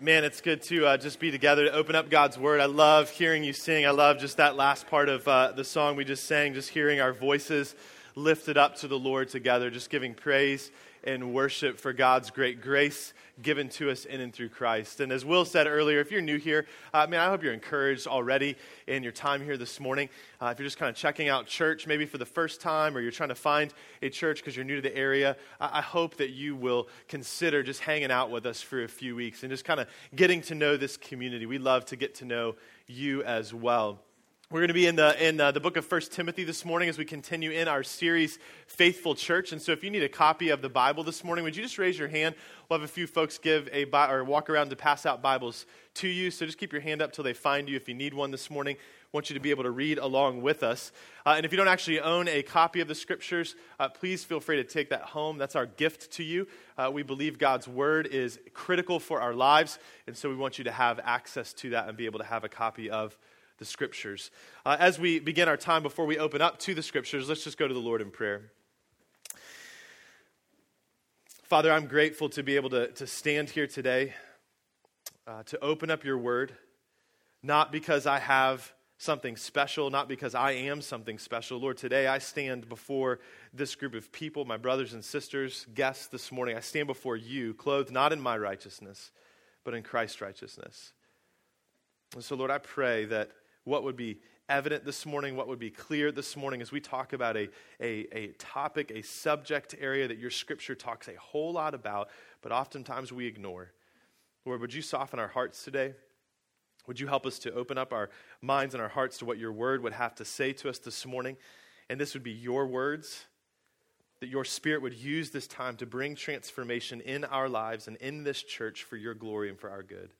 Man, it's good to uh, just be together to open up God's Word. I love hearing you sing. I love just that last part of uh, the song we just sang, just hearing our voices lifted up to the Lord together, just giving praise and worship for God's great grace given to us in and through Christ. And as Will said earlier, if you're new here, uh, mean, I hope you're encouraged already in your time here this morning. Uh, if you're just kind of checking out church, maybe for the first time, or you're trying to find a church because you're new to the area, I-, I hope that you will consider just hanging out with us for a few weeks and just kind of getting to know this community. We love to get to know you as well. We're going to be in the, in uh, the book of First Timothy this morning as we continue in our series, Faithful Church. And so if you need a copy of the Bible this morning, would you just raise your hand? We'll have a few folks give a, or walk around to pass out Bibles to you. So just keep your hand up till they find you if you need one this morning. I want you to be able to read along with us. Uh, and if you don't actually own a copy of the scriptures, uh, please feel free to take that home. That's our gift to you. Uh, we believe God's word is critical for our lives. And so we want you to have access to that and be able to have a copy of the scriptures. Uh, as we begin our time before we open up to the scriptures, let's just go to the Lord in prayer. Father, I'm grateful to be able to, to stand here today, uh, to open up your word, not because I have something special, not because I am something special. Lord, today I stand before this group of people, my brothers and sisters, guests this morning. I stand before you, clothed not in my righteousness, but in Christ's righteousness. And so, Lord, I pray that what would be evident this morning, what would be clear this morning as we talk about a, a, a topic, a subject area that your scripture talks a whole lot about, but oftentimes we ignore. Lord, would you soften our hearts today? Would you help us to open up our minds and our hearts to what your word would have to say to us this morning? And this would be your words, that your spirit would use this time to bring transformation in our lives and in this church for your glory and for our good.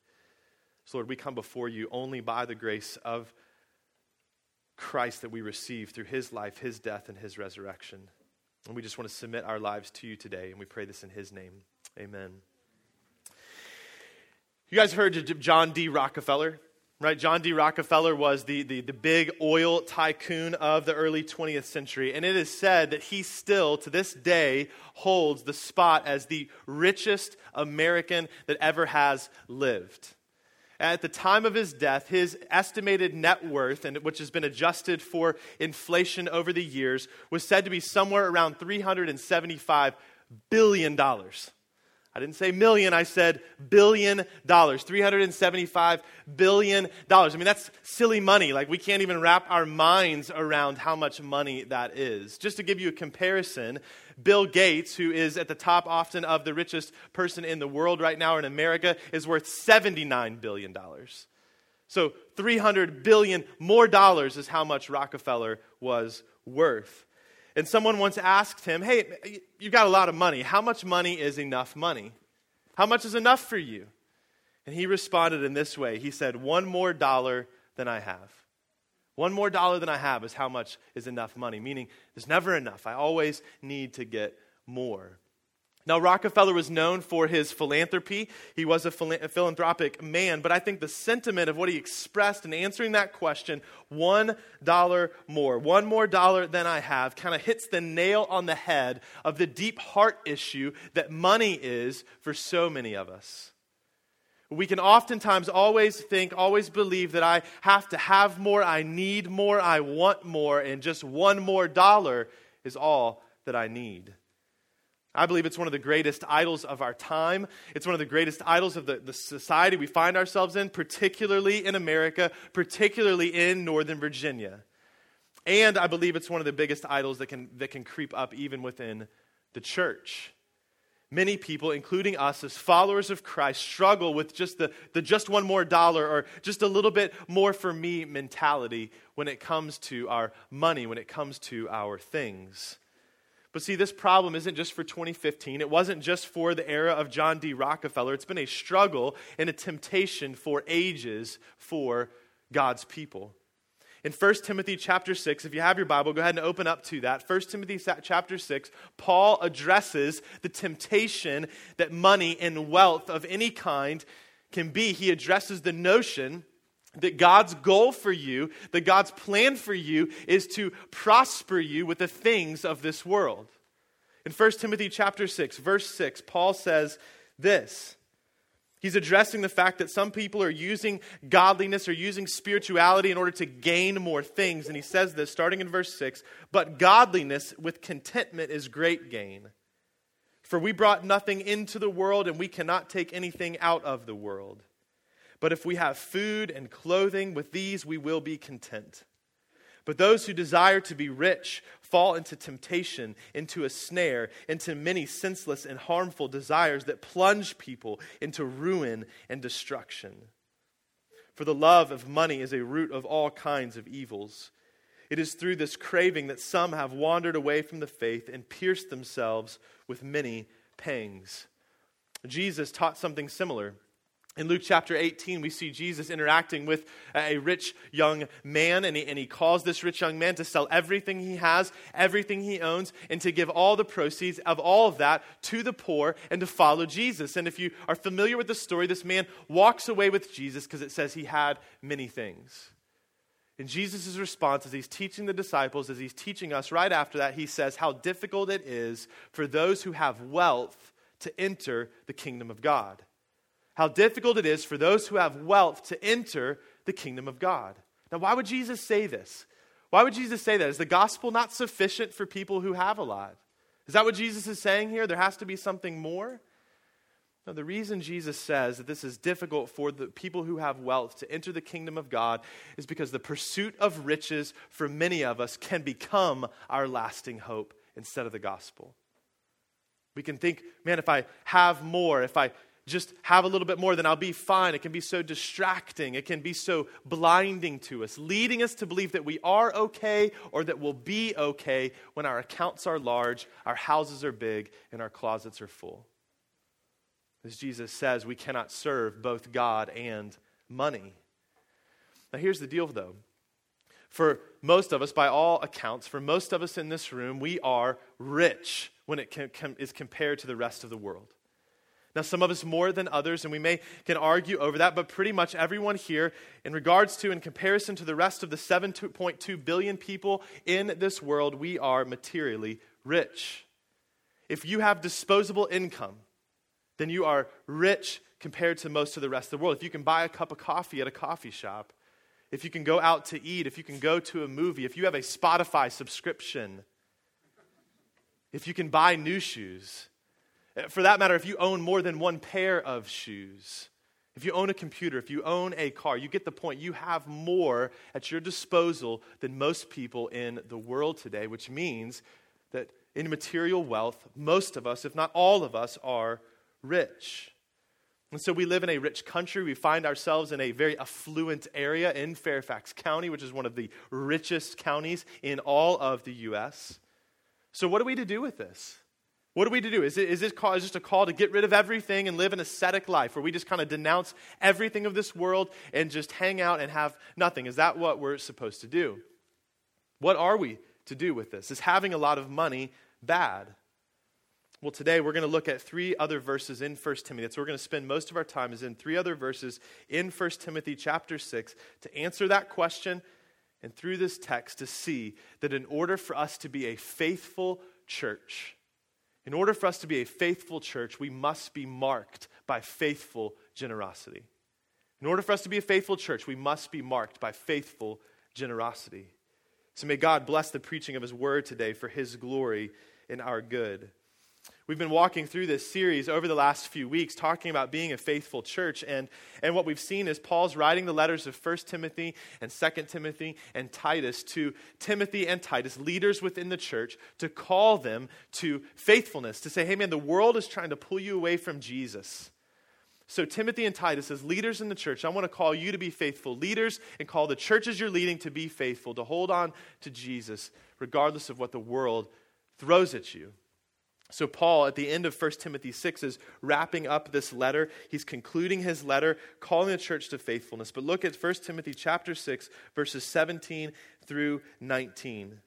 So, Lord, we come before you only by the grace of Christ that we receive through his life, his death, and his resurrection. And we just want to submit our lives to you today, and we pray this in his name. Amen. You guys heard of John D. Rockefeller? Right? John D. Rockefeller was the, the, the big oil tycoon of the early 20th century. And it is said that he still, to this day, holds the spot as the richest American that ever has lived. At the time of his death, his estimated net worth, and which has been adjusted for inflation over the years, was said to be somewhere around $375 billion. I didn't say million, I said billion dollars. $375 billion. I mean, that's silly money. Like, we can't even wrap our minds around how much money that is. Just to give you a comparison, Bill Gates, who is at the top often of the richest person in the world right now in America, is worth $79 billion. So, 300 billion more dollars is how much Rockefeller was worth. And someone once asked him, Hey, you've got a lot of money. How much money is enough money? How much is enough for you? And he responded in this way He said, One more dollar than I have. One more dollar than I have is how much is enough money, meaning there's never enough. I always need to get more. Now, Rockefeller was known for his philanthropy. He was a philanthropic man, but I think the sentiment of what he expressed in answering that question, one dollar more, one more dollar than I have, kind of hits the nail on the head of the deep heart issue that money is for so many of us. We can oftentimes always think, always believe that I have to have more, I need more, I want more, and just one more dollar is all that I need. I believe it's one of the greatest idols of our time. It's one of the greatest idols of the, the society we find ourselves in, particularly in America, particularly in Northern Virginia. And I believe it's one of the biggest idols that can, that can creep up even within the church. Many people, including us as followers of Christ, struggle with just the, the just one more dollar or just a little bit more for me mentality when it comes to our money, when it comes to our things. But see, this problem isn't just for 2015. It wasn't just for the era of John D. Rockefeller. It's been a struggle and a temptation for ages for God's people. In 1 Timothy chapter 6, if you have your Bible, go ahead and open up to that. 1 Timothy chapter 6, Paul addresses the temptation that money and wealth of any kind can be. He addresses the notion that God's goal for you, that God's plan for you is to prosper you with the things of this world. In 1 Timothy chapter 6, verse 6, Paul says this. He's addressing the fact that some people are using godliness or using spirituality in order to gain more things. And he says this starting in verse 6 But godliness with contentment is great gain. For we brought nothing into the world, and we cannot take anything out of the world. But if we have food and clothing, with these we will be content. But those who desire to be rich fall into temptation, into a snare, into many senseless and harmful desires that plunge people into ruin and destruction. For the love of money is a root of all kinds of evils. It is through this craving that some have wandered away from the faith and pierced themselves with many pangs. Jesus taught something similar. In Luke chapter 18, we see Jesus interacting with a rich young man, and he, and he calls this rich young man to sell everything he has, everything he owns, and to give all the proceeds of all of that to the poor and to follow Jesus. And if you are familiar with the story, this man walks away with Jesus because it says he had many things. And Jesus' response as he's teaching the disciples, as he's teaching us right after that, he says how difficult it is for those who have wealth to enter the kingdom of God how difficult it is for those who have wealth to enter the kingdom of God. Now, why would Jesus say this? Why would Jesus say that? Is the gospel not sufficient for people who have a lot? Is that what Jesus is saying here? There has to be something more? No, the reason Jesus says that this is difficult for the people who have wealth to enter the kingdom of God is because the pursuit of riches for many of us can become our lasting hope instead of the gospel. We can think, man, if I have more, if I just have a little bit more, then I'll be fine. It can be so distracting. It can be so blinding to us, leading us to believe that we are okay or that we'll be okay when our accounts are large, our houses are big, and our closets are full. As Jesus says, we cannot serve both God and money. Now, here's the deal, though. For most of us, by all accounts, for most of us in this room, we are rich when it can, is compared to the rest of the world. Now, some of us more than others, and we may can argue over that, but pretty much everyone here, in regards to, in comparison to the rest of the 7.2 billion people in this world, we are materially rich. If you have disposable income, then you are rich compared to most of the rest of the world. If you can buy a cup of coffee at a coffee shop, if you can go out to eat, if you can go to a movie, if you have a Spotify subscription, if you can buy new shoes, for that matter, if you own more than one pair of shoes, if you own a computer, if you own a car, you get the point. You have more at your disposal than most people in the world today, which means that in material wealth, most of us, if not all of us, are rich. And so we live in a rich country. We find ourselves in a very affluent area in Fairfax County, which is one of the richest counties in all of the U.S. So, what are we to do with this? What are we to do? Is, it, is this call, is just a call to get rid of everything and live an ascetic life where we just kind of denounce everything of this world and just hang out and have nothing? Is that what we're supposed to do? What are we to do with this? Is having a lot of money bad? Well, today we're going to look at three other verses in 1 Timothy. That's where we're going to spend most of our time is in three other verses in 1 Timothy chapter 6 to answer that question and through this text to see that in order for us to be a faithful church, in order for us to be a faithful church, we must be marked by faithful generosity. In order for us to be a faithful church, we must be marked by faithful generosity. So may God bless the preaching of His word today for His glory and our good. We've been walking through this series over the last few weeks, talking about being a faithful church. And, and what we've seen is Paul's writing the letters of 1 Timothy and 2 Timothy and Titus to Timothy and Titus, leaders within the church, to call them to faithfulness, to say, hey, man, the world is trying to pull you away from Jesus. So, Timothy and Titus, as leaders in the church, I want to call you to be faithful leaders and call the churches you're leading to be faithful, to hold on to Jesus, regardless of what the world throws at you. So, Paul, at the end of 1 Timothy 6, is wrapping up this letter. He's concluding his letter, calling the church to faithfulness. But look at 1 Timothy chapter 6, verses 17 through 19.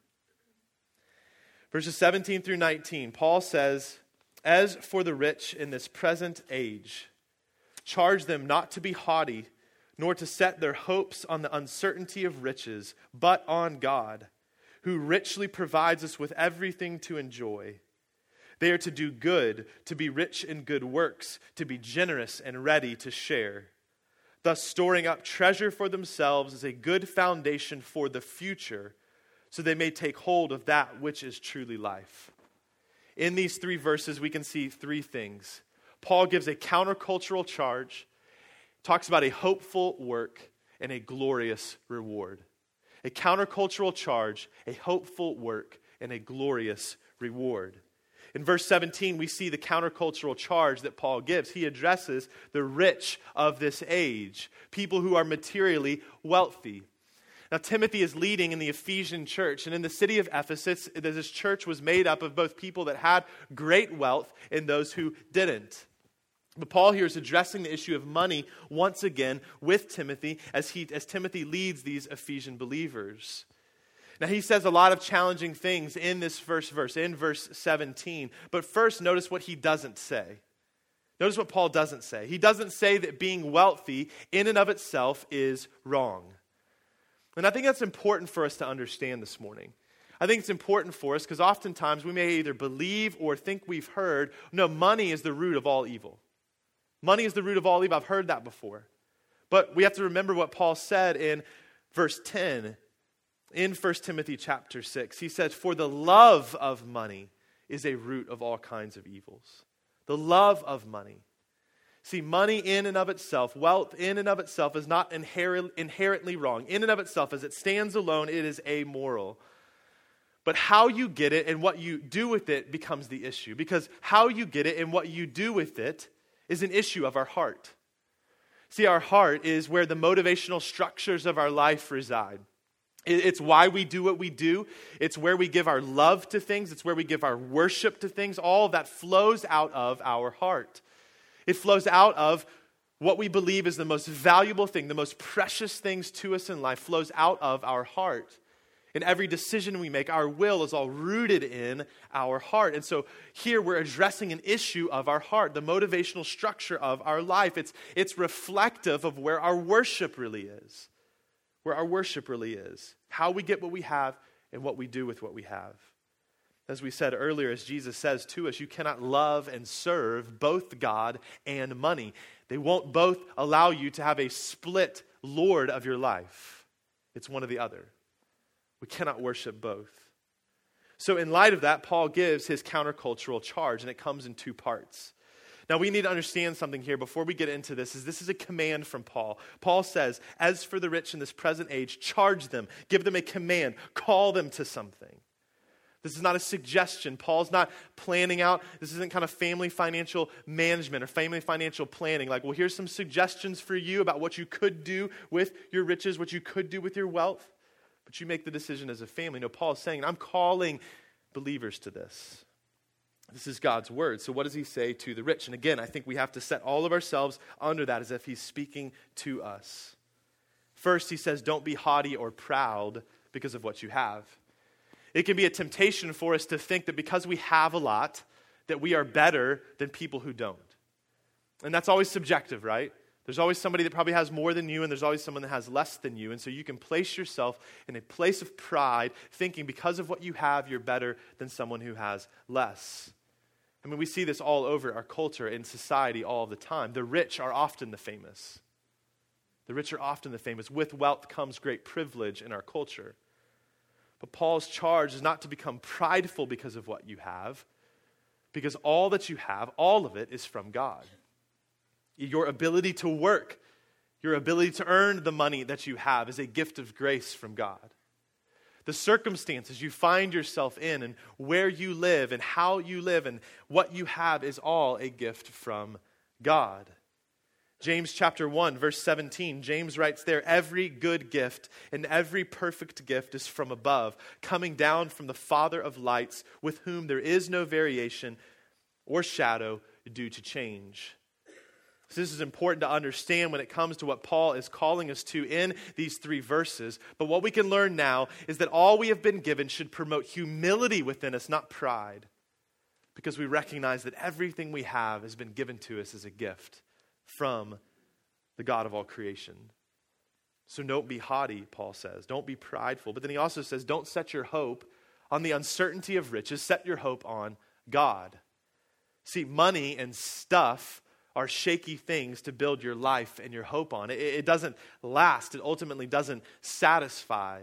Verses 17 through 19, Paul says, As for the rich in this present age, charge them not to be haughty, nor to set their hopes on the uncertainty of riches, but on God, who richly provides us with everything to enjoy. They are to do good, to be rich in good works, to be generous and ready to share. Thus, storing up treasure for themselves is a good foundation for the future, so they may take hold of that which is truly life. In these three verses, we can see three things. Paul gives a countercultural charge, talks about a hopeful work, and a glorious reward. A countercultural charge, a hopeful work, and a glorious reward. In verse 17, we see the countercultural charge that Paul gives. He addresses the rich of this age, people who are materially wealthy. Now, Timothy is leading in the Ephesian church, and in the city of Ephesus, this church was made up of both people that had great wealth and those who didn't. But Paul here is addressing the issue of money once again with Timothy as, he, as Timothy leads these Ephesian believers. Now, he says a lot of challenging things in this first verse, in verse 17. But first, notice what he doesn't say. Notice what Paul doesn't say. He doesn't say that being wealthy in and of itself is wrong. And I think that's important for us to understand this morning. I think it's important for us because oftentimes we may either believe or think we've heard no, money is the root of all evil. Money is the root of all evil. I've heard that before. But we have to remember what Paul said in verse 10 in 1 Timothy chapter 6. He says, For the love of money is a root of all kinds of evils. The love of money. See, money in and of itself, wealth in and of itself, is not inherent, inherently wrong. In and of itself, as it stands alone, it is amoral. But how you get it and what you do with it becomes the issue. Because how you get it and what you do with it is an issue of our heart. See, our heart is where the motivational structures of our life reside. It's why we do what we do. It's where we give our love to things. It's where we give our worship to things. All that flows out of our heart. It flows out of what we believe is the most valuable thing, the most precious things to us in life, flows out of our heart. In every decision we make, our will is all rooted in our heart. And so here we're addressing an issue of our heart, the motivational structure of our life. It's, it's reflective of where our worship really is where our worship really is, how we get what we have, and what we do with what we have. As we said earlier, as Jesus says to us, you cannot love and serve both God and money. They won't both allow you to have a split Lord of your life. It's one or the other. We cannot worship both. So, in light of that, Paul gives his countercultural charge, and it comes in two parts. Now we need to understand something here before we get into this is this is a command from Paul. Paul says, "As for the rich in this present age, charge them, give them a command, call them to something." This is not a suggestion. Paul's not planning out. This isn't kind of family financial management or family financial planning. Like, well, here's some suggestions for you about what you could do with your riches, what you could do with your wealth. But you make the decision as a family. No, Paul is saying, I'm calling believers to this. This is God's word. So, what does he say to the rich? And again, I think we have to set all of ourselves under that as if he's speaking to us. First, he says, Don't be haughty or proud because of what you have. It can be a temptation for us to think that because we have a lot, that we are better than people who don't. And that's always subjective, right? There's always somebody that probably has more than you, and there's always someone that has less than you. And so you can place yourself in a place of pride, thinking because of what you have, you're better than someone who has less. I mean, we see this all over our culture and society all the time. The rich are often the famous. The rich are often the famous. With wealth comes great privilege in our culture. But Paul's charge is not to become prideful because of what you have, because all that you have, all of it, is from God. Your ability to work, your ability to earn the money that you have, is a gift of grace from God the circumstances you find yourself in and where you live and how you live and what you have is all a gift from God. James chapter 1 verse 17 James writes there every good gift and every perfect gift is from above coming down from the father of lights with whom there is no variation or shadow due to change. So this is important to understand when it comes to what Paul is calling us to in these three verses. But what we can learn now is that all we have been given should promote humility within us, not pride, because we recognize that everything we have has been given to us as a gift from the God of all creation. So don't be haughty, Paul says. Don't be prideful. But then he also says, don't set your hope on the uncertainty of riches, set your hope on God. See, money and stuff are shaky things to build your life and your hope on. It, it doesn't last, it ultimately doesn't satisfy.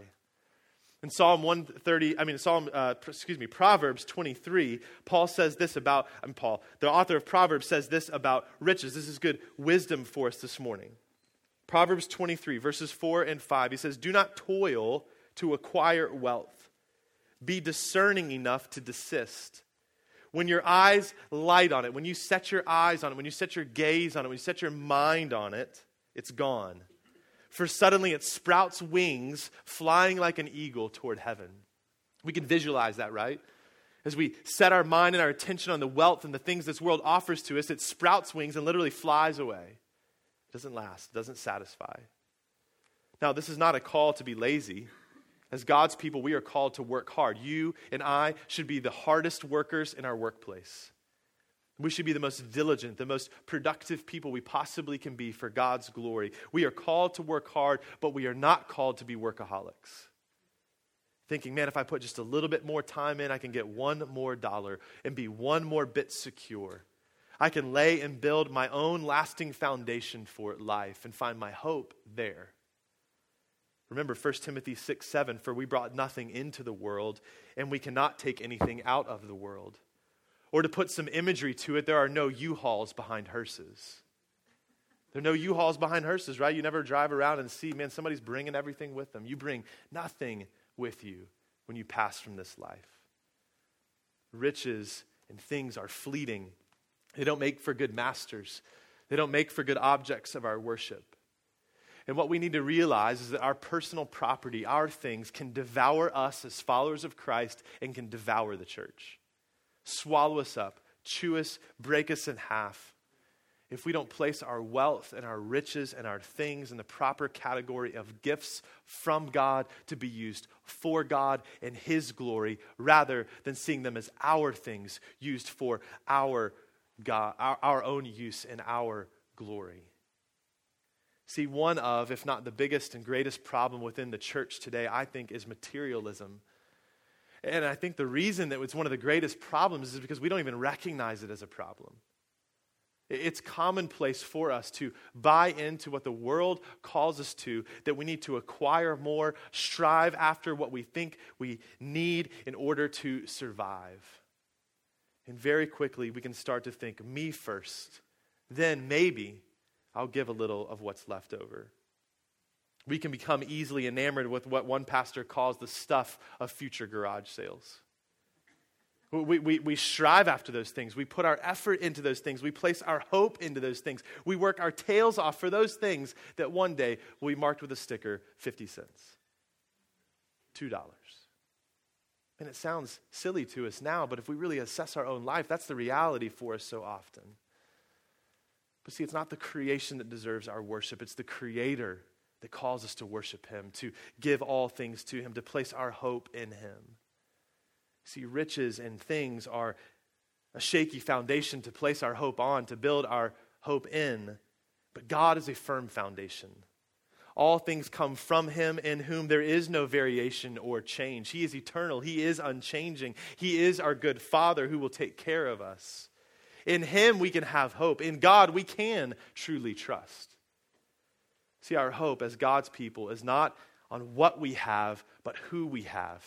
In Psalm 130, I mean, Psalm, uh, excuse me, Proverbs 23, Paul says this about, I'm Paul, the author of Proverbs says this about riches. This is good wisdom for us this morning. Proverbs 23, verses 4 and 5, he says, Do not toil to acquire wealth, be discerning enough to desist. When your eyes light on it, when you set your eyes on it, when you set your gaze on it, when you set your mind on it, it's gone for suddenly it sprouts wings, flying like an eagle toward heaven. We can visualize that, right? As we set our mind and our attention on the wealth and the things this world offers to us, it sprouts wings and literally flies away. It doesn't last, it doesn't satisfy. Now, this is not a call to be lazy. As God's people, we are called to work hard. You and I should be the hardest workers in our workplace. We should be the most diligent, the most productive people we possibly can be for God's glory. We are called to work hard, but we are not called to be workaholics. Thinking, man, if I put just a little bit more time in, I can get one more dollar and be one more bit secure. I can lay and build my own lasting foundation for life and find my hope there. Remember 1 Timothy 6 7, for we brought nothing into the world, and we cannot take anything out of the world. Or to put some imagery to it, there are no U Hauls behind hearses. There are no U Hauls behind hearses, right? You never drive around and see, man, somebody's bringing everything with them. You bring nothing with you when you pass from this life. Riches and things are fleeting, they don't make for good masters, they don't make for good objects of our worship. And what we need to realize is that our personal property, our things, can devour us as followers of Christ and can devour the church swallow us up, chew us, break us in half. If we don't place our wealth and our riches and our things in the proper category of gifts from God to be used for God and His glory, rather than seeing them as our things used for our, God, our, our own use and our glory. See, one of, if not the biggest and greatest problem within the church today, I think, is materialism. And I think the reason that it's one of the greatest problems is because we don't even recognize it as a problem. It's commonplace for us to buy into what the world calls us to, that we need to acquire more, strive after what we think we need in order to survive. And very quickly, we can start to think, me first. Then maybe I'll give a little of what's left over we can become easily enamored with what one pastor calls the stuff of future garage sales. We, we, we strive after those things. We put our effort into those things. We place our hope into those things. We work our tails off for those things that one day will be marked with a sticker 50 cents, $2. And it sounds silly to us now, but if we really assess our own life, that's the reality for us so often. But see, it's not the creation that deserves our worship, it's the Creator that calls us to worship Him, to give all things to Him, to place our hope in Him. See, riches and things are a shaky foundation to place our hope on, to build our hope in. But God is a firm foundation. All things come from Him, in whom there is no variation or change. He is eternal, He is unchanging. He is our good Father who will take care of us. In Him, we can have hope. In God, we can truly trust. See, our hope as God's people is not on what we have, but who we have,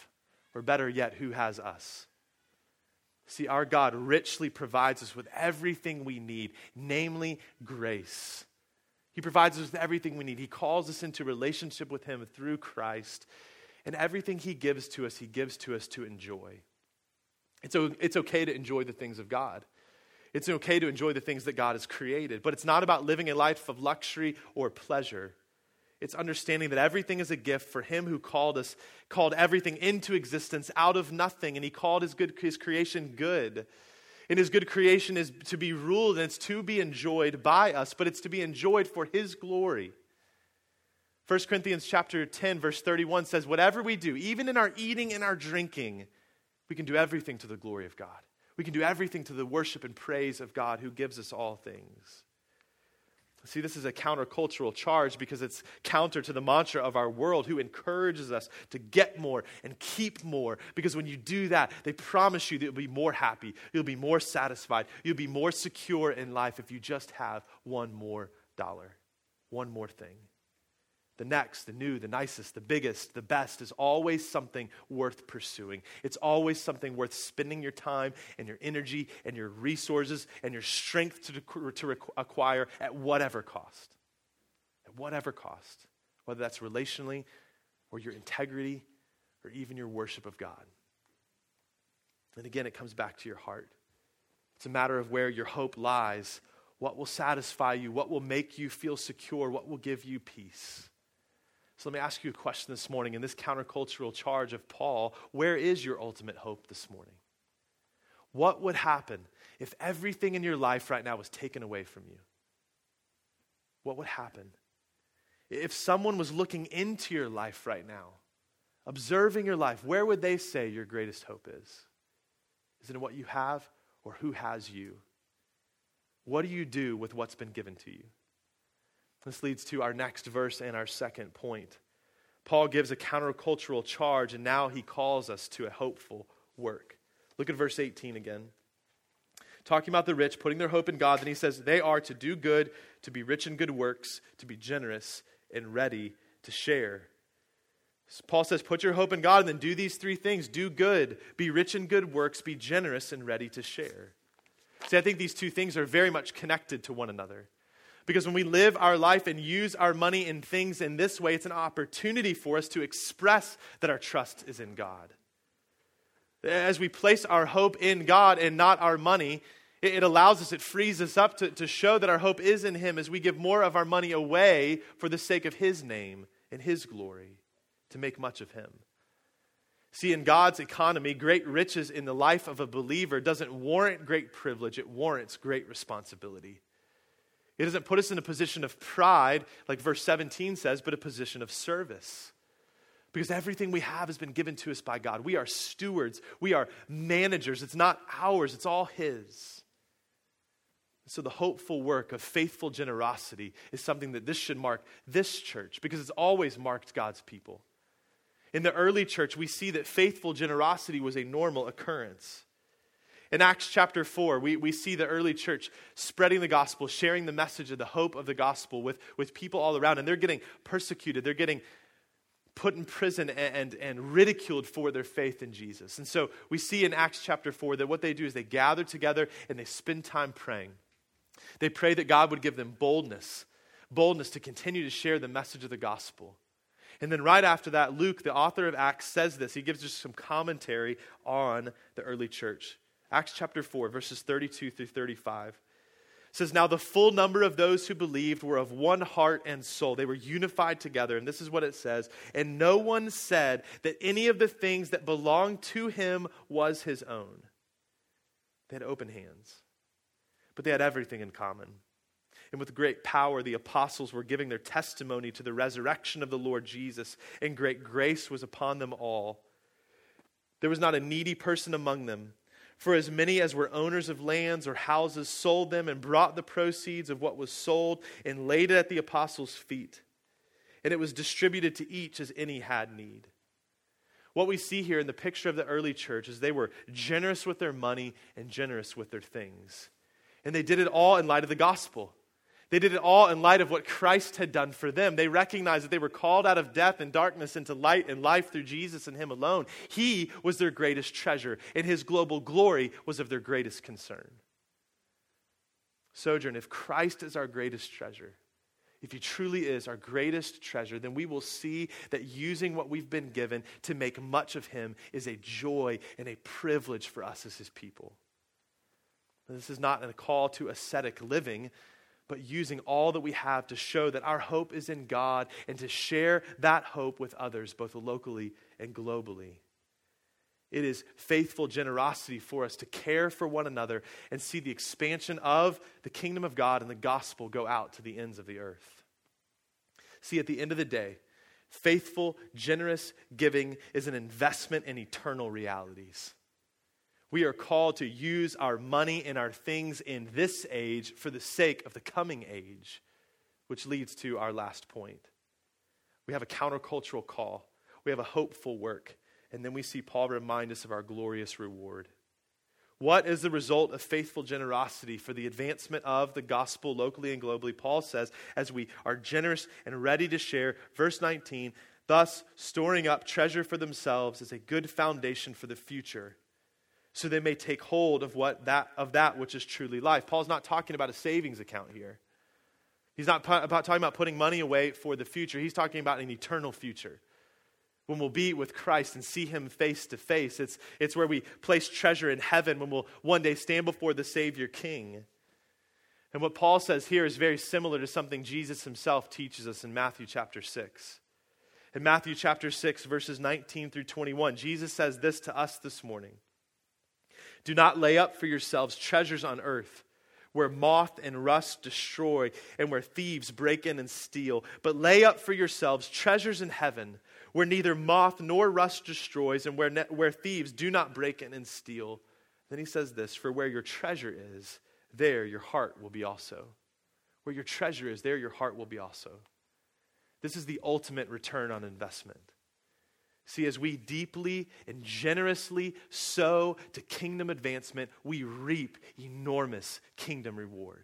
or better yet, who has us. See, our God richly provides us with everything we need, namely grace. He provides us with everything we need. He calls us into relationship with Him through Christ. And everything He gives to us, He gives to us to enjoy. It's, it's okay to enjoy the things of God. It's okay to enjoy the things that God has created, but it's not about living a life of luxury or pleasure. It's understanding that everything is a gift for him who called us, called everything into existence out of nothing, and he called his good his creation good. And his good creation is to be ruled and it's to be enjoyed by us, but it's to be enjoyed for his glory. 1 Corinthians chapter 10 verse 31 says whatever we do, even in our eating and our drinking, we can do everything to the glory of God. We can do everything to the worship and praise of God who gives us all things. See, this is a countercultural charge because it's counter to the mantra of our world who encourages us to get more and keep more. Because when you do that, they promise you that you'll be more happy, you'll be more satisfied, you'll be more secure in life if you just have one more dollar, one more thing. The next, the new, the nicest, the biggest, the best is always something worth pursuing. It's always something worth spending your time and your energy and your resources and your strength to, to acquire at whatever cost. At whatever cost. Whether that's relationally or your integrity or even your worship of God. And again, it comes back to your heart. It's a matter of where your hope lies. What will satisfy you? What will make you feel secure? What will give you peace? So let me ask you a question this morning in this countercultural charge of Paul where is your ultimate hope this morning? What would happen if everything in your life right now was taken away from you? What would happen? If someone was looking into your life right now, observing your life, where would they say your greatest hope is? Is it in what you have or who has you? What do you do with what's been given to you? This leads to our next verse and our second point. Paul gives a countercultural charge, and now he calls us to a hopeful work. Look at verse 18 again. Talking about the rich putting their hope in God, then he says, They are to do good, to be rich in good works, to be generous, and ready to share. Paul says, Put your hope in God and then do these three things do good, be rich in good works, be generous, and ready to share. See, I think these two things are very much connected to one another. Because when we live our life and use our money in things in this way, it's an opportunity for us to express that our trust is in God. As we place our hope in God and not our money, it allows us, it frees us up to, to show that our hope is in Him as we give more of our money away for the sake of His name and His glory, to make much of Him. See, in God's economy, great riches in the life of a believer doesn't warrant great privilege, it warrants great responsibility. It doesn't put us in a position of pride, like verse 17 says, but a position of service. Because everything we have has been given to us by God. We are stewards, we are managers. It's not ours, it's all His. So, the hopeful work of faithful generosity is something that this should mark this church because it's always marked God's people. In the early church, we see that faithful generosity was a normal occurrence. In Acts chapter 4, we, we see the early church spreading the gospel, sharing the message of the hope of the gospel with, with people all around, and they're getting persecuted. They're getting put in prison and, and, and, ridiculed for their faith in Jesus. And so we see in Acts chapter 4 that what they do is they gather together and they spend time praying. They pray that God would give them boldness, boldness to continue to share the message of the gospel. And then right after that, Luke, the author of Acts, says this. He gives us some commentary on the early church. Acts chapter 4, verses 32 through 35 says, Now the full number of those who believed were of one heart and soul. They were unified together. And this is what it says. And no one said that any of the things that belonged to him was his own. They had open hands, but they had everything in common. And with great power, the apostles were giving their testimony to the resurrection of the Lord Jesus, and great grace was upon them all. There was not a needy person among them. For as many as were owners of lands or houses sold them and brought the proceeds of what was sold and laid it at the apostles' feet. And it was distributed to each as any had need. What we see here in the picture of the early church is they were generous with their money and generous with their things. And they did it all in light of the gospel. They did it all in light of what Christ had done for them. They recognized that they were called out of death and darkness into light and life through Jesus and Him alone. He was their greatest treasure, and His global glory was of their greatest concern. Sojourn, if Christ is our greatest treasure, if He truly is our greatest treasure, then we will see that using what we've been given to make much of Him is a joy and a privilege for us as His people. This is not a call to ascetic living but using all that we have to show that our hope is in God and to share that hope with others, both locally and globally. It is faithful generosity for us to care for one another and see the expansion of the kingdom of God and the gospel go out to the ends of the earth. See, at the end of the day, faithful, generous giving is an investment in eternal realities. We are called to use our money and our things in this age for the sake of the coming age. which leads to our last point. We have a countercultural call, we have a hopeful work, and then we see Paul remind us of our glorious reward. What is the result of faithful generosity for the advancement of the gospel locally and globally? Paul says, as we are generous and ready to share, verse 19, thus storing up treasure for themselves is a good foundation for the future, so they may take hold of what that of that which is truly life. Paul's not talking about a savings account here. He's not about talking about putting money away for the future. He's talking about an eternal future when we'll be with Christ and see him face to face. It's, it's where we place treasure in heaven when we'll one day stand before the Savior King. And what Paul says here is very similar to something Jesus himself teaches us in Matthew chapter 6. In Matthew chapter 6, verses 19 through 21, Jesus says this to us this morning Do not lay up for yourselves treasures on earth where moth and rust destroy and where thieves break in and steal, but lay up for yourselves treasures in heaven where neither moth nor rust destroys, and where, ne- where thieves do not break in and steal. Then he says this For where your treasure is, there your heart will be also. Where your treasure is, there your heart will be also. This is the ultimate return on investment. See, as we deeply and generously sow to kingdom advancement, we reap enormous kingdom reward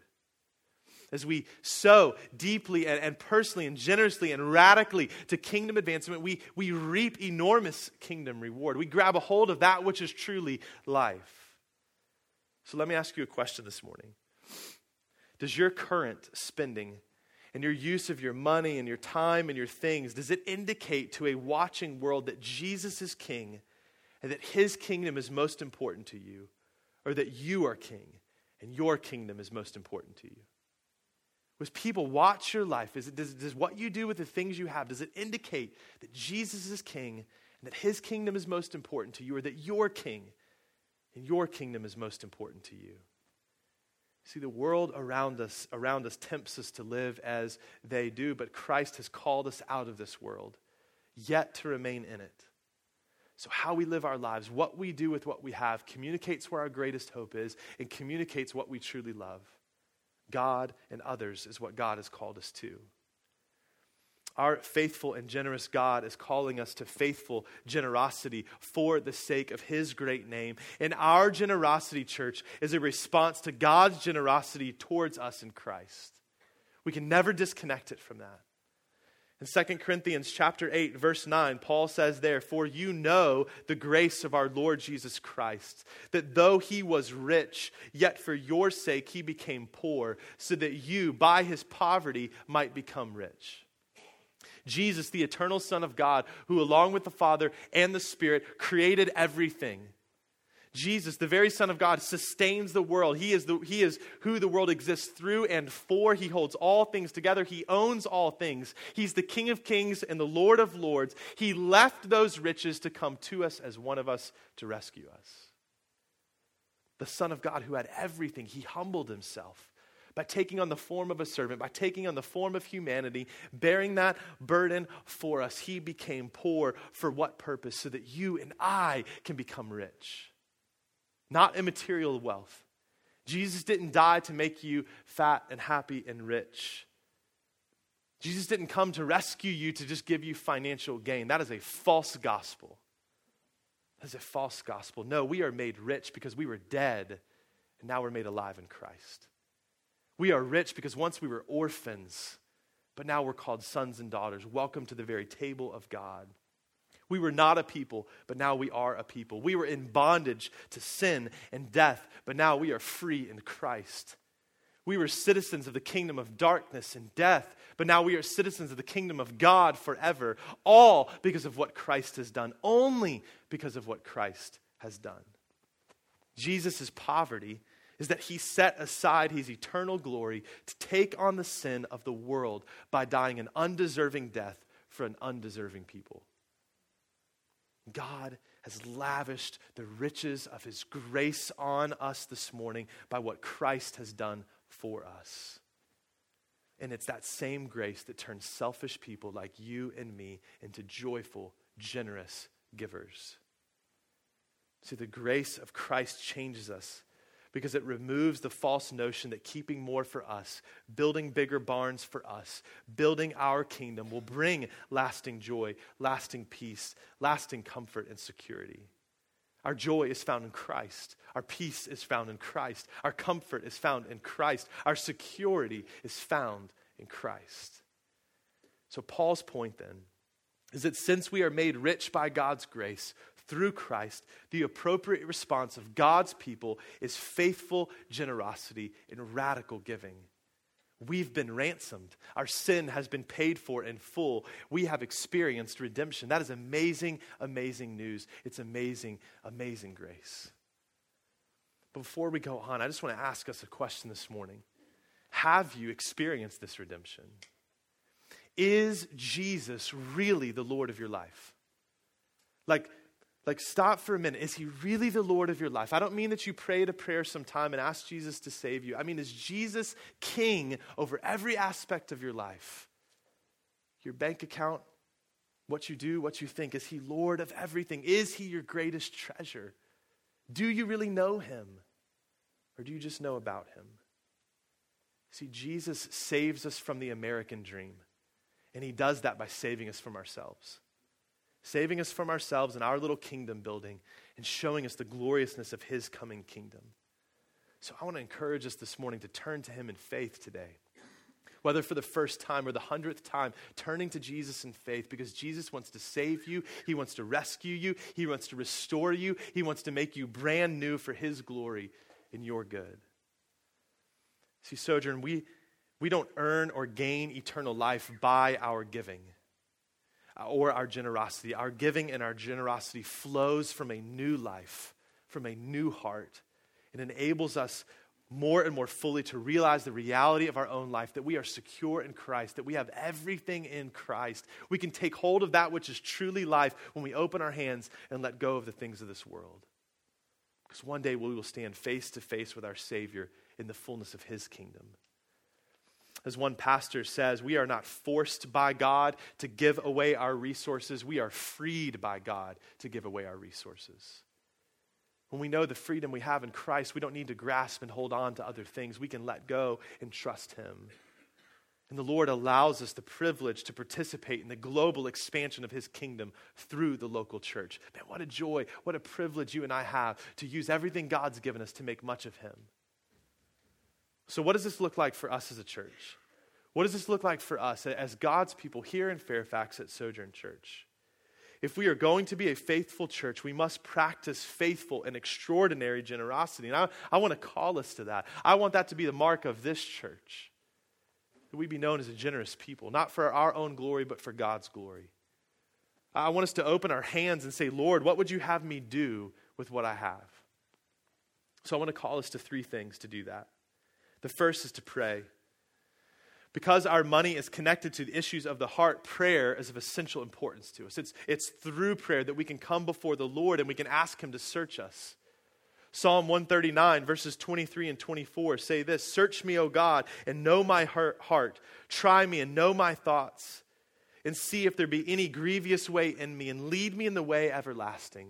as we sow deeply and, and, personally and generously and radically to kingdom advancement, we, we reap enormous kingdom reward. We grab a hold of that which is truly life. So let me ask you a question this morning Does your current spending and your use of your money and your time and your things, does it indicate to a watching world that Jesus is king and that his kingdom is most important to you? Or that you are king and your kingdom is most important to you? Was people watch your life? Is it, does, does what you do with the things you have, does it indicate that Jesus is king and that his kingdom is most important to you, or that your king and your kingdom is most important to you? See, the world around us, around us tempts us to live as they do, but Christ has called us out of this world, yet to remain in it. So, how we live our lives, what we do with what we have, communicates where our greatest hope is and communicates what we truly love. God and others is what God has called us to. Our faithful and generous God is calling us to faithful generosity for the sake of His great name. And our generosity, church, is a response to God's generosity towards us in Christ. We can never disconnect it from that. In 2 Corinthians chapter 8 verse 9 Paul says there for you know the grace of our Lord Jesus Christ that though he was rich yet for your sake he became poor so that you by his poverty might become rich. Jesus the eternal son of God who along with the Father and the Spirit created everything Jesus, the very Son of God, sustains the world. He is, the, he is who the world exists through and for. He holds all things together. He owns all things. He's the King of kings and the Lord of lords. He left those riches to come to us as one of us to rescue us. The Son of God who had everything, he humbled himself by taking on the form of a servant, by taking on the form of humanity, bearing that burden for us. He became poor for what purpose? So that you and I can become rich not immaterial wealth. Jesus didn't die to make you fat and happy and rich. Jesus didn't come to rescue you to just give you financial gain. That is a false gospel. That is a false gospel. No, we are made rich because we were dead and now we're made alive in Christ. We are rich because once we were orphans, but now we're called sons and daughters. Welcome to the very table of God. We were not a people, but now we are a people. We were in bondage to sin and death, but now we are free in Christ. We were citizens of the kingdom of darkness and death, but now we are citizens of the kingdom of God forever, all because of what Christ has done, only because of what Christ has done. Jesus' poverty is that he set aside his eternal glory to take on the sin of the world by dying an undeserving death for an undeserving people. God has lavished the riches of his grace on us this morning by what Christ has done for us. And it's that same grace that turns selfish people like you and me into joyful, generous givers. See, the grace of Christ changes us because it removes the false notion that keeping more for us, building bigger barns for us, building our kingdom will bring lasting joy, lasting peace, lasting comfort, and security. Our joy is found in Christ. Our peace is found in Christ. Our comfort is found in Christ. Our security is found in Christ. So, Paul's point then is that since we are made rich by God's grace through Christ, the appropriate response of God's people is faithful generosity and radical giving. We've been ransomed. Our sin has been paid for in full. We have experienced redemption. That is amazing, amazing news. It's amazing, amazing grace. But before we go on, I just want to ask us a question this morning Have you experienced this redemption? Is Jesus really the Lord of your life? Like, like, stop for a minute. Is he really the Lord of your life? I don't mean that you prayed a prayer sometime and asked Jesus to save you. I mean, is Jesus king over every aspect of your life? Your bank account, what you do, what you think. Is he Lord of everything? Is he your greatest treasure? Do you really know him? Or do you just know about him? See, Jesus saves us from the American dream, and he does that by saving us from ourselves saving us from ourselves and our little kingdom building, and showing us the gloriousness of his coming kingdom. So I want to encourage us this morning to turn to him in faith today. Whether for the first time or the hundredth time, turning to Jesus in faith because Jesus wants to save you, He wants to rescue you, He wants to restore you, He wants to make you brand new for His glory and your good. See, Sojourn, we, we don't earn or gain eternal life by our giving. Uh, or our generosity. Our giving and our generosity flows from a new life, from a new heart. It enables us more and more fully to realize the reality of our own life that we are secure in Christ, that we have everything in Christ. We can take hold of that which is truly life when we open our hands and let go of the things of this world. Because one day we will stand face to face with our Savior in the fullness of His kingdom. As one pastor says, we are not forced by God to give away our resources, we are freed by God to give away our resources. When we know the freedom we have in Christ, we don't need to grasp and hold on to other things. We can let go and trust Him. And the Lord allows us the privilege to participate in the global expansion of His kingdom through the local church. Man, what a joy, what a privilege you and I have to use everything God's given us to make much of Him. So, what does this look like for us as a church? What does this look like for us as God's people here in Fairfax at Sojourn Church? If we are going to be a faithful church, we must practice faithful and extraordinary generosity. And I, I want to call us to that. I want that to be the mark of this church. That we be known as a generous people, not for our own glory, but for God's glory. I want us to open our hands and say, Lord, what would you have me do with what I have? So I want to call us to three things to do that. The first is to pray. Because our money is connected to the issues of the heart, prayer is of essential importance to us. It's, it's through prayer that we can come before the Lord and we can ask Him to search us. Psalm 139, verses 23 and 24 say this Search me, O God, and know my heart. Try me and know my thoughts, and see if there be any grievous way in me, and lead me in the way everlasting.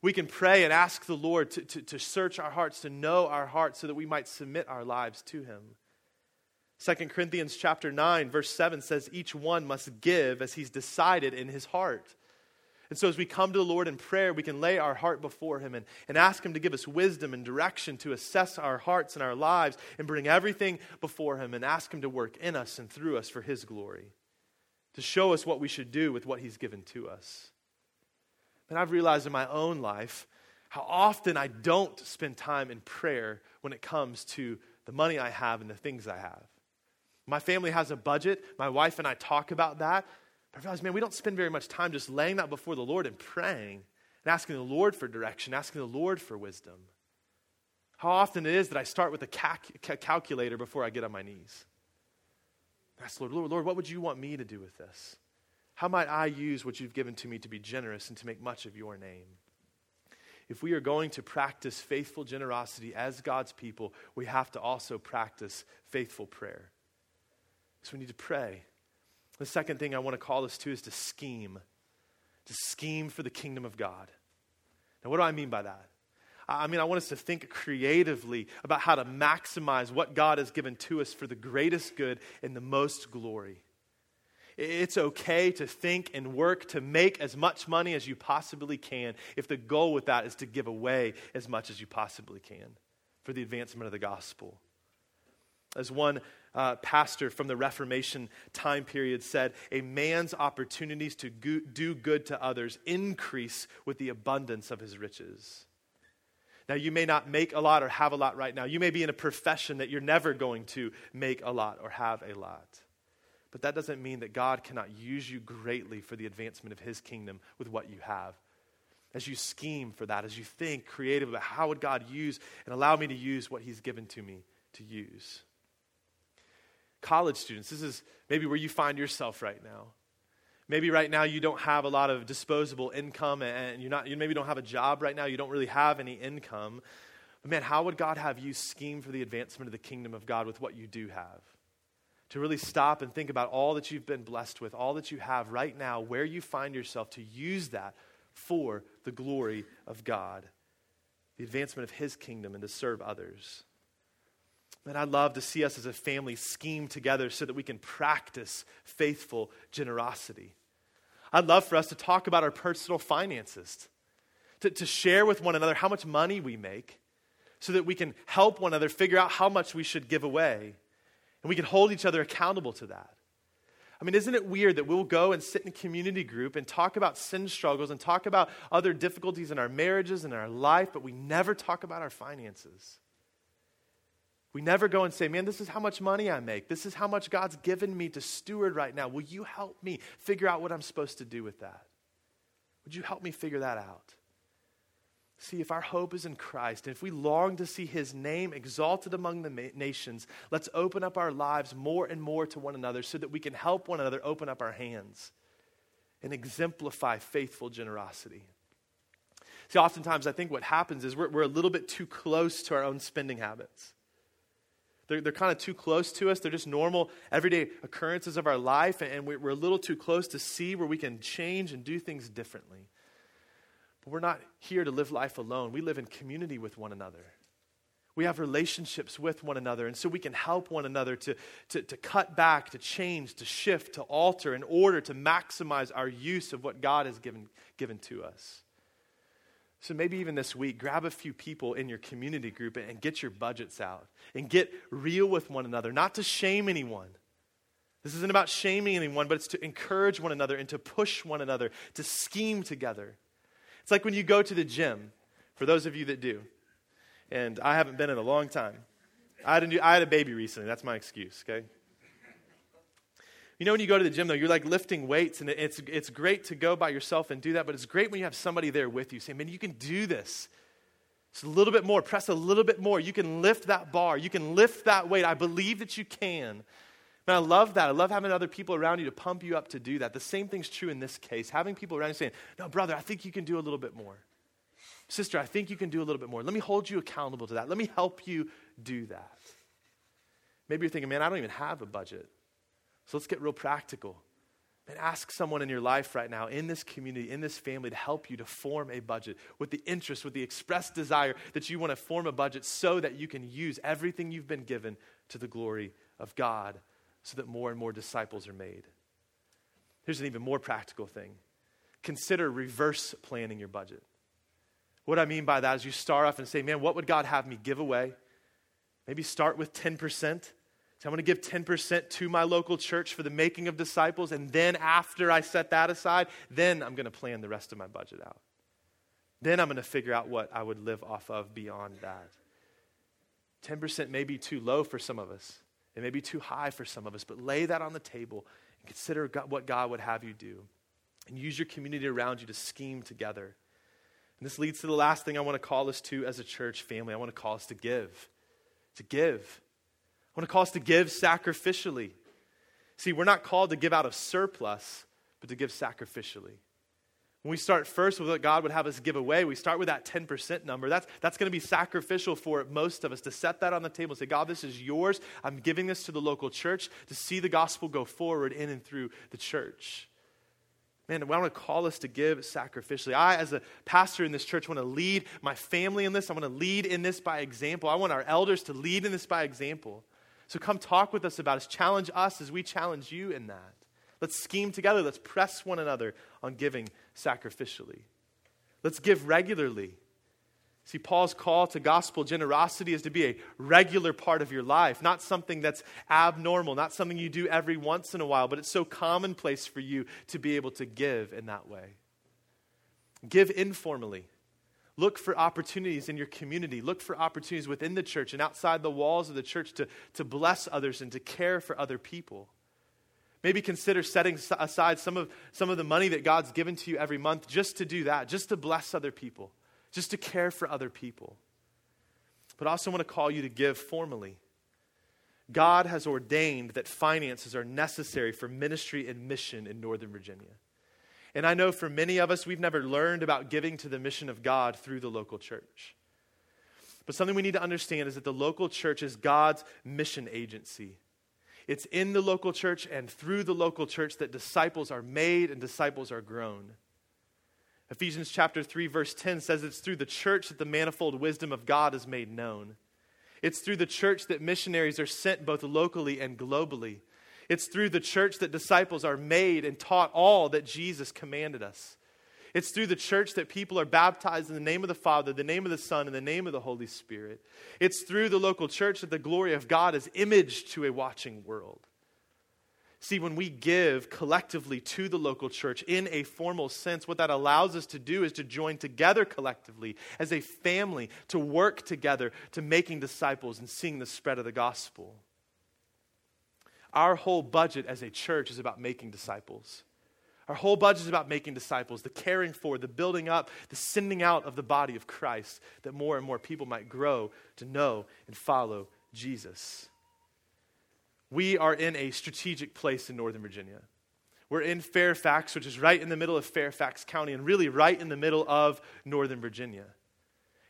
We can pray and ask the Lord to, to, to search our hearts, to know our hearts, so that we might submit our lives to Him. 2 Corinthians chapter 9 verse 7 says each one must give as he's decided in his heart. And so as we come to the Lord in prayer, we can lay our heart before him and, and ask him to give us wisdom and direction to assess our hearts and our lives and bring everything before him and ask him to work in us and through us for his glory. To show us what we should do with what he's given to us. And I've realized in my own life how often I don't spend time in prayer when it comes to the money I have and the things I have. My family has a budget. My wife and I talk about that. But I realize, man, we don't spend very much time just laying that before the Lord and praying and asking the Lord for direction, asking the Lord for wisdom. How often it is that I start with a calc- calculator before I get on my knees. Ask Lord, Lord, Lord, what would you want me to do with this? How might I use what you've given to me to be generous and to make much of your name? If we are going to practice faithful generosity as God's people, we have to also practice faithful prayer. So we need to pray. The second thing I want to call us to is to scheme, to scheme for the kingdom of God. Now, what do I mean by that? I mean, I want us to think creatively about how to maximize what God has given to us for the greatest good and the most glory. It's okay to think and work to make as much money as you possibly can if the goal with that is to give away as much as you possibly can for the advancement of the gospel. As one uh, pastor from the Reformation time period said, a man's opportunities to go- do good to others increase with the abundance of his riches. Now, you may not make a lot or have a lot right now. You may be in a profession that you're never going to make a lot or have a lot. But that doesn't mean that God cannot use you greatly for the advancement of his kingdom with what you have. As you scheme for that, as you think creative about how would God use and allow me to use what he's given to me to use. College students, this is maybe where you find yourself right now. Maybe right now you don't have a lot of disposable income and you're not, you maybe don't have a job right now, you don't really have any income. But man, how would God have you scheme for the advancement of the kingdom of God with what you do have? To really stop and think about all that you've been blessed with, all that you have right now, where you find yourself, to use that for the glory of God, the advancement of His kingdom, and to serve others. And I'd love to see us as a family scheme together so that we can practice faithful generosity. I'd love for us to talk about our personal finances, to, to share with one another how much money we make, so that we can help one another figure out how much we should give away and we can hold each other accountable to that. I mean, isn't it weird that we'll go and sit in a community group and talk about sin struggles and talk about other difficulties in our marriages and our life, but we never talk about our finances? We never go and say, man, this is how much money I make. This is how much God's given me to steward right now. Will you help me figure out what I'm supposed to do with that? Would you help me figure that out? See, if our hope is in Christ, and if we long to see his name exalted among the nations, let's open up our lives more and more to one another so that we can help one another open up our hands and exemplify faithful generosity. See, oftentimes I think what happens is we're, we're a little bit too close to our own spending habits. They're, they're kind of too close to us. They're just normal, everyday occurrences of our life, and we're, we're a little too close to see where we can change and do things differently. But we're not here to live life alone. We live in community with one another. We have relationships with one another, and so we can help one another to, to, to cut back, to change, to shift, to alter in order to maximize our use of what God has given, given to us. So maybe even this week, grab a few people in your community group and get your budgets out and get real with one another, not to shame anyone. This isn't about shaming anyone, but it's to encourage one another and to push one another, to scheme together. It's like when you go to the gym, for those of you that do, and I haven't been in a long time. I had a, new, I had a baby recently. That's my excuse, okay? You know, when you go to the gym, though, you're like lifting weights, and it's, it's great to go by yourself and do that, but it's great when you have somebody there with you saying, man, you can do this. It's a little bit more, press a little bit more. You can lift that bar, you can lift that weight. I believe that you can. And I love that. I love having other people around you to pump you up to do that. The same thing's true in this case. Having people around you saying, No, brother, I think you can do a little bit more. Sister, I think you can do a little bit more. Let me hold you accountable to that. Let me help you do that. Maybe you're thinking, Man, I don't even have a budget. So let's get real practical. And ask someone in your life right now, in this community, in this family, to help you to form a budget with the interest, with the expressed desire that you want to form a budget so that you can use everything you've been given to the glory of God so that more and more disciples are made. Here's an even more practical thing consider reverse planning your budget. What I mean by that is you start off and say, man, what would God have me give away? Maybe start with 10%. So I'm going to give 10% to my local church for the making of disciples. And then after I set that aside, then I'm going to plan the rest of my budget out. Then I'm going to figure out what I would live off of beyond that. 10% may be too low for some of us. It may be too high for some of us, but lay that on the table and consider what God would have you do. And use your community around you to scheme together. And this leads to the last thing I want to call us to as a church family. I want to call us to give. To give. I want to call us to give sacrificially. See, we're not called to give out of surplus, but to give sacrificially. When we start first with what God would have us give away, we start with that 10% number. That's, that's going to be sacrificial for most of us to set that on the table and say, God, this is yours. I'm giving this to the local church to see the gospel go forward in and through the church. Man, I want to call us to give sacrificially. I, as a pastor in this church, want to lead my family in this. I want to lead in this by example. I want our elders to lead in this by example. So come talk with us about it. Challenge us as we challenge you in that. Let's scheme together. Let's press one another on giving sacrificially. Let's give regularly. See, Paul's call to gospel generosity is to be a regular part of your life, not something that's abnormal, not something you do every once in a while, but it's so commonplace for you to be able to give in that way. Give informally. Look for opportunities in your community. Look for opportunities within the church and outside the walls of the church to, to bless others and to care for other people. Maybe consider setting aside some of, some of the money that God's given to you every month just to do that, just to bless other people just to care for other people. But I also want to call you to give formally. God has ordained that finances are necessary for ministry and mission in Northern Virginia. And I know for many of us, we've never learned about giving to the mission of God through the local church. But something we need to understand is that the local church is God's mission agency. It's in the local church and through the local church that disciples are made and disciples are grown. Ephesians chapter 3 verse 10 says it's through the church that the manifold wisdom of God is made known. It's through the church that missionaries are sent both locally and globally. It's through the church that disciples are made and taught all that Jesus commanded us. It's through the church that people are baptized in the name of the Father, the name of the Son, and the name of the Holy Spirit. It's through the local church that the glory of God is imaged to a watching world. See, when we give collectively to the local church in a formal sense, what that allows us to do is to join together collectively as a family to work together to making disciples and seeing the spread of the gospel. Our whole budget as a church is about making disciples. Our whole budget is about making disciples, the caring for, the building up, the sending out of the body of Christ, that more and more people might grow to know and follow Jesus we are in a strategic place in Northern Virginia. We're in Fairfax, which is right in the middle of Fairfax County and really right in the middle of Northern Virginia.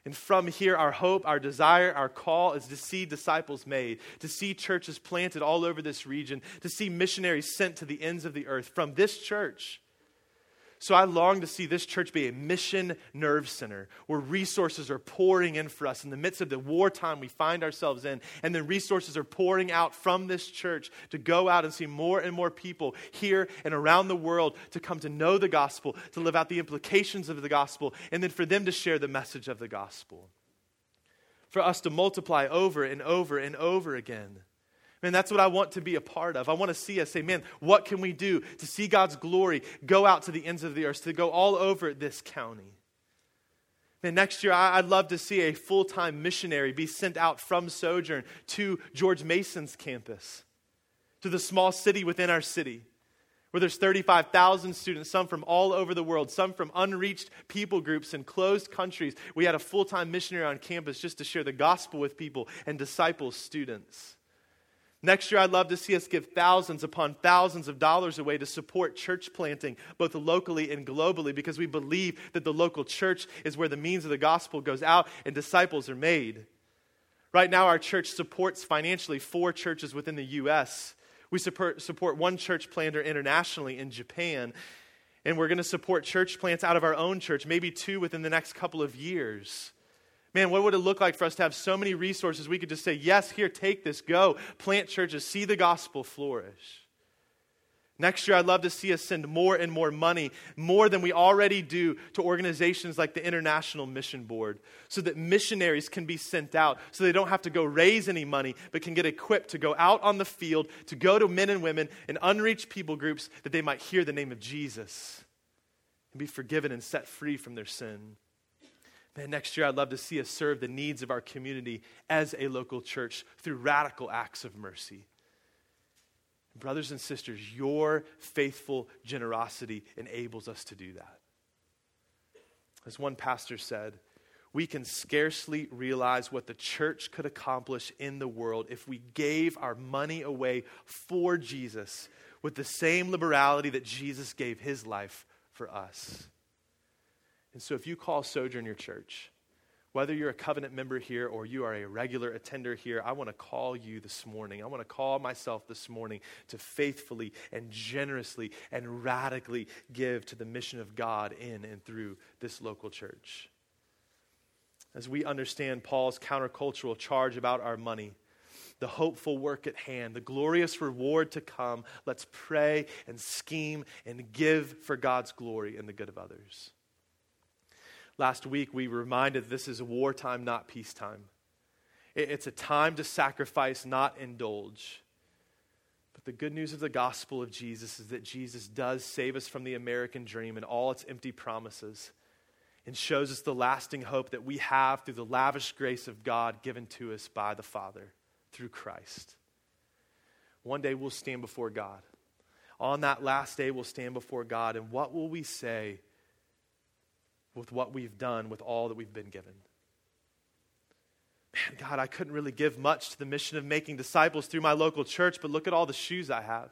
And from here, our hope, our desire, our call is to see disciples made, to see churches planted all over this region, to see missionaries sent to the ends of the earth. From this church so I long to see this church be a mission nerve center where resources are pouring in for us in the midst of the wartime we find ourselves in. And then resources are pouring out from this church to go out and see more and more people here and around the world to come to know the gospel, to live out the implications of the gospel, and then for them to share the message of the gospel. For us to multiply over and over and over again. Man, that's what I want to be a part of. I want to see us say, man, what can we do to see God's glory go out to the ends of the earth, to go all over this county? Man, next year, I'd love to see a full time missionary be sent out from Sojourn to George Mason's campus, to the small city within our city, where there's 35,000 students, some from all over the world, some from unreached people groups in closed countries. We had a full time missionary on campus just to share the gospel with people and disciple students. Next year, I'd love to see us give thousands upon thousands of dollars away to support church planting, both locally and globally, because we believe that the local church is where the means of the gospel goes out and disciples are made. Right now, our church supports financially four churches within the U.S. We support, support one church planter internationally in Japan, and we're going to support church plants out of our own church, maybe two within the next couple of years. Man, what would it look like for us to have so many resources we could just say, yes, here, take this, go, plant churches, see the gospel flourish? Next year, I'd love to see us send more and more money, more than we already do, to organizations like the International Mission Board, so that missionaries can be sent out, so they don't have to go raise any money, but can get equipped to go out on the field, to go to men and women and unreached people groups, that they might hear the name of Jesus and be forgiven and set free from their sin. Man, next year I'd love to see us serve the needs of our community as a local church through radical acts of mercy. Brothers and sisters, your faithful generosity enables us to do that. As one pastor said, we can scarcely realize what the church could accomplish in the world if we gave our money away for Jesus with the same liberality that Jesus gave his life for us. And so if you call Sojourn your church, Whether you're a covenant member here or you are a regular attender here, I want to call you this morning. I want to call myself this morning to faithfully and generously and radically give to the mission of God in and through this local church. As we understand Paul's countercultural charge about our money, the hopeful work at hand, the glorious reward to come, let's pray and scheme and give for God's glory and the good of others. Last week, we reminded this is wartime, not peacetime. It's a time to sacrifice, not indulge. But the good news of the gospel of Jesus is that Jesus does save us from the American dream and all its empty promises and shows us the lasting hope that we have through the lavish grace of God given to us by the Father through Christ. One day we'll stand before God. On that last day, we'll stand before God, and what will we say with what we've done with all that we've been given. Man, God, I couldn't really give much to the mission of making disciples through my local church, but look at all the shoes I have.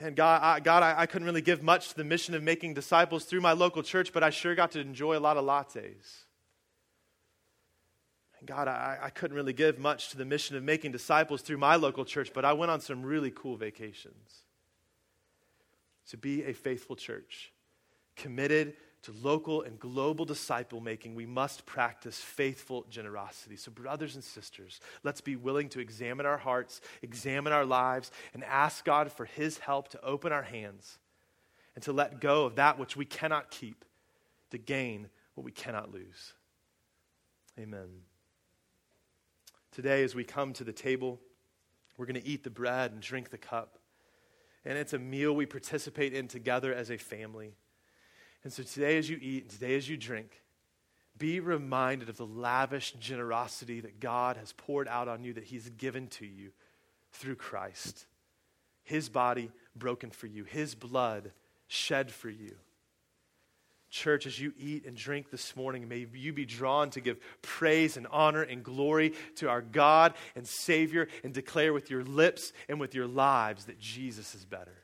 Man, God, I, God, I, I couldn't really give much to the mission of making disciples through my local church, but I sure got to enjoy a lot of lattes. God, I, I couldn't really give much to the mission of making disciples through my local church, but I went on some really cool vacations. To be a faithful church committed to local and global disciple making, we must practice faithful generosity. So, brothers and sisters, let's be willing to examine our hearts, examine our lives, and ask God for His help to open our hands and to let go of that which we cannot keep to gain what we cannot lose. Amen. Today, as we come to the table, we're going to eat the bread and drink the cup. And it's a meal we participate in together as a family. And so today, as you eat, and today, as you drink, be reminded of the lavish generosity that God has poured out on you, that He's given to you through Christ. His body broken for you, His blood shed for you. Church, as you eat and drink this morning, may you be drawn to give praise and honor and glory to our God and Savior and declare with your lips and with your lives that Jesus is better.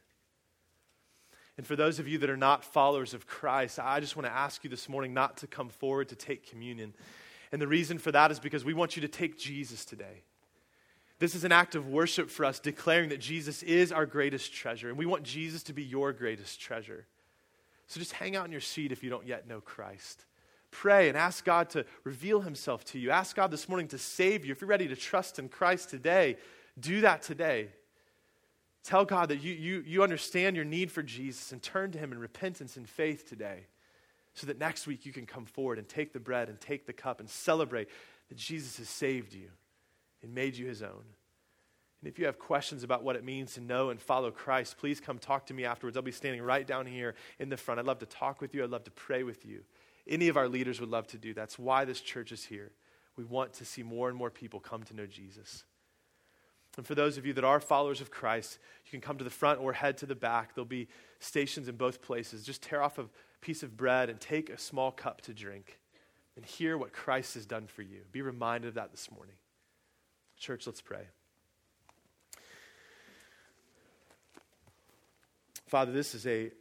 And for those of you that are not followers of Christ, I just want to ask you this morning not to come forward to take communion. And the reason for that is because we want you to take Jesus today. This is an act of worship for us, declaring that Jesus is our greatest treasure. And we want Jesus to be your greatest treasure. So just hang out in your seat if you don't yet know Christ. Pray and ask God to reveal himself to you. Ask God this morning to save you. If you're ready to trust in Christ today, do that today. Tell God that you, you, you understand your need for Jesus and turn to Him in repentance and faith today so that next week you can come forward and take the bread and take the cup and celebrate that Jesus has saved you and made you His own. And if you have questions about what it means to know and follow Christ, please come talk to me afterwards. I'll be standing right down here in the front. I'd love to talk with you, I'd love to pray with you. Any of our leaders would love to do. That's why this church is here. We want to see more and more people come to know Jesus. And for those of you that are followers of Christ, you can come to the front or head to the back. There'll be stations in both places. Just tear off a piece of bread and take a small cup to drink and hear what Christ has done for you. Be reminded of that this morning. Church, let's pray. Father, this is a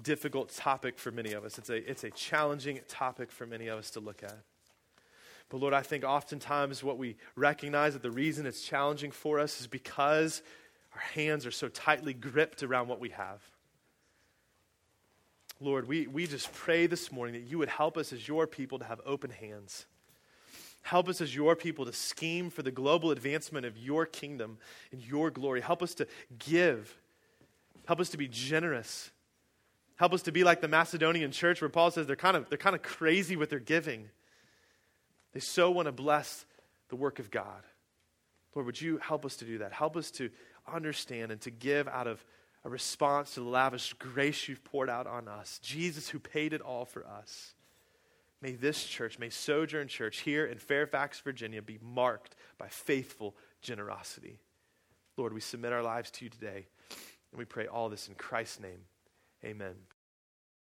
difficult topic for many of us. It's a, it's a challenging topic for many of us to look at. But Lord, I think oftentimes what we recognize that the reason it's challenging for us is because our hands are so tightly gripped around what we have. Lord, we, we just pray this morning that you would help us as your people to have open hands. Help us as your people to scheme for the global advancement of your kingdom and your glory. Help us to give. Help us to be generous. Help us to be like the Macedonian church where Paul says they're kind of, they're kind of crazy with their giving. They so want to bless the work of God. Lord, would you help us to do that? Help us to understand and to give out of a response to the lavish grace you've poured out on us. Jesus, who paid it all for us. May this church, may Sojourn Church here in Fairfax, Virginia, be marked by faithful generosity. Lord, we submit our lives to you today, and we pray all this in Christ's name. Amen.